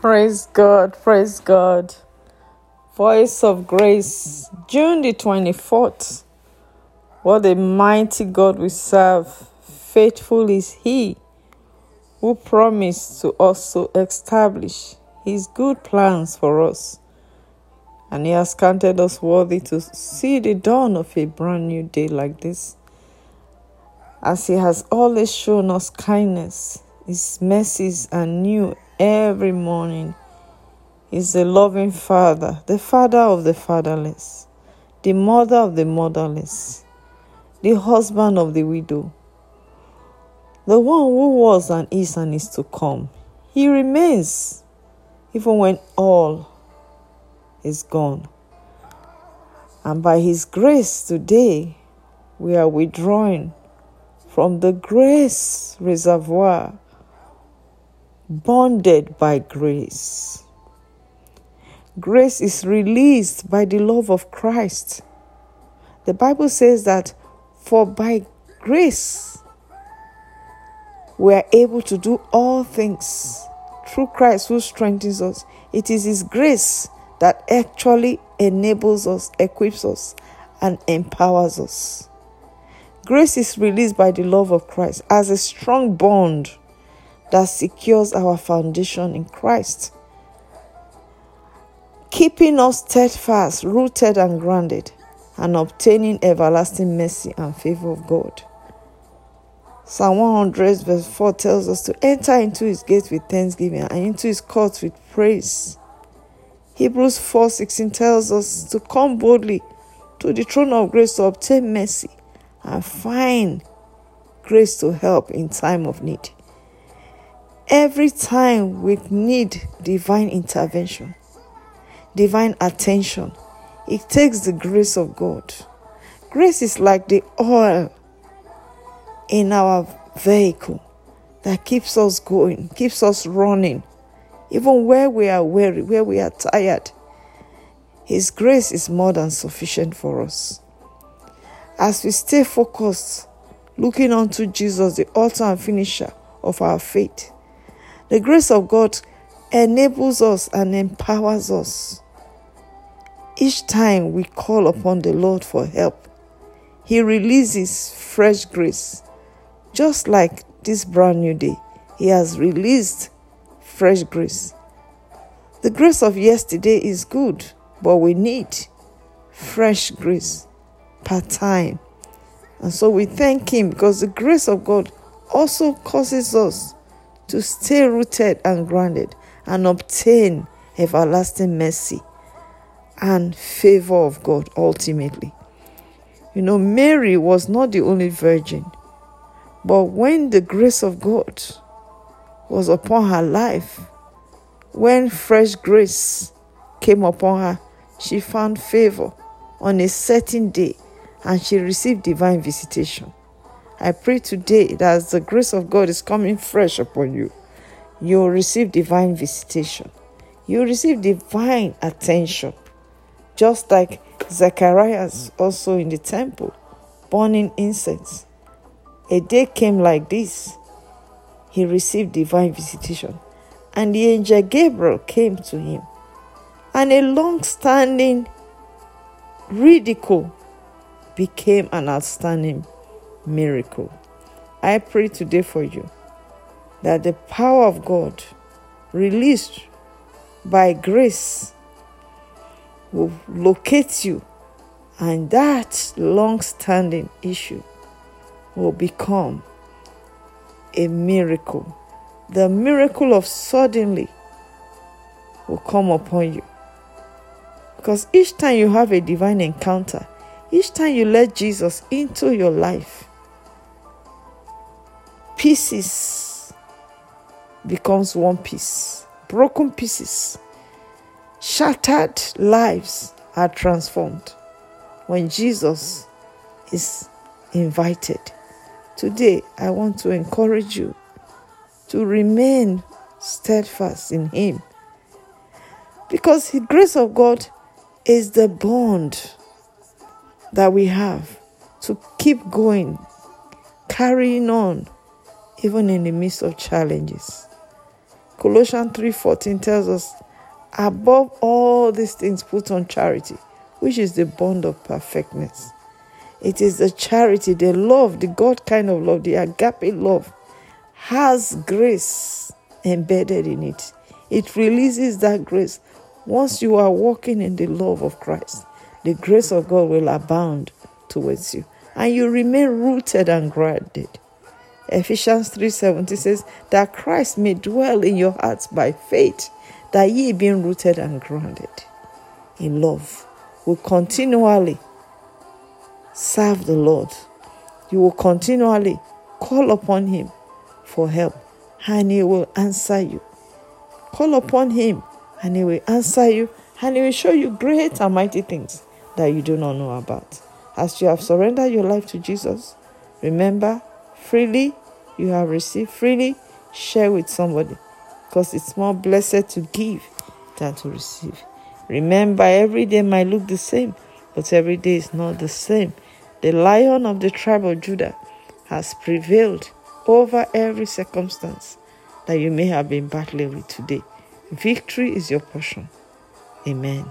Praise God, praise God. Voice of Grace, June the 24th. What a mighty God we serve. Faithful is He who promised to also establish His good plans for us. And He has counted us worthy to see the dawn of a brand new day like this. As He has always shown us kindness, His mercies are new every morning. He's the loving Father, the Father of the fatherless, the Mother of the motherless, the husband of the widow, the one who was and is and is to come. He remains even when all is gone. And by His grace today, we are withdrawing from the grace reservoir, bonded by grace. Grace is released by the love of Christ. The Bible says that for by grace we are able to do all things through Christ who strengthens us. It is His grace that actually enables us, equips us, and empowers us. Grace is released by the love of Christ as a strong bond that secures our foundation in Christ, keeping us steadfast, rooted, and grounded, and obtaining everlasting mercy and favor of God. Psalm 100, verse 4 tells us to enter into his gates with thanksgiving and into his courts with praise. Hebrews 4:16 tells us to come boldly to the throne of grace to obtain mercy and find grace to help in time of need. Every time we need divine intervention, divine attention, it takes the grace of God. Grace is like the oil in our vehicle that keeps us going, keeps us running, even where we are weary, where we are tired. His grace is more than sufficient for us. As we stay focused, looking unto Jesus, the author and finisher of our faith, the grace of God enables us and empowers us. Each time we call upon the Lord for help, He releases fresh grace. Just like this brand new day, He has released fresh grace. The grace of yesterday is good, but we need fresh grace per time. And so we thank Him because the grace of God also causes us to stay rooted and grounded and obtain everlasting mercy and favor of God ultimately. You know, Mary was not the only virgin, but when the grace of God was upon her life, when fresh grace came upon her, she found favor on a certain day and she received divine visitation. I pray today that as the grace of God is coming fresh upon you, you'll receive divine visitation. You'll receive divine attention. Just like Zacharias also in the temple, burning incense. A day came like this. He received divine visitation. And the angel Gabriel came to him. And a long standing ridicule became an outstanding miracle. I pray today for you that the power of God released by grace will locate you and that long standing issue will become a miracle. The miracle of suddenly will come upon you. Because each time you have a divine encounter, each time you let Jesus into your life, pieces becomes one piece. Broken pieces. Shattered lives are transformed when jesus is invited. Today i want to encourage you to remain steadfast in him because the grace of god is the bond that we have to keep going carrying on even in the midst of challenges. Colossians 3:14 tells us, above all these things put on charity, which is the bond of perfectness. It is the charity, the love, the God kind of love, the agape love has grace embedded in it. It releases that grace. Once you are walking in the love of Christ, the grace of God will abound towards you and you remain rooted and grounded. Ephesians 3:17 says that Christ may dwell in your hearts by faith, that ye being rooted and grounded in love will continually serve the Lord. You will continually call upon him for help and he will answer you. Call upon him and he will answer you and he will show you great and mighty things that you do not know about. As you have surrendered your life to Jesus, remember freely you have received, freely share with somebody because it's more blessed to give than to receive. Remember, every day might look the same, but every day is not the same. The lion of the tribe of Judah has prevailed over every circumstance that you may have been battling with today. Victory is your portion. Amen.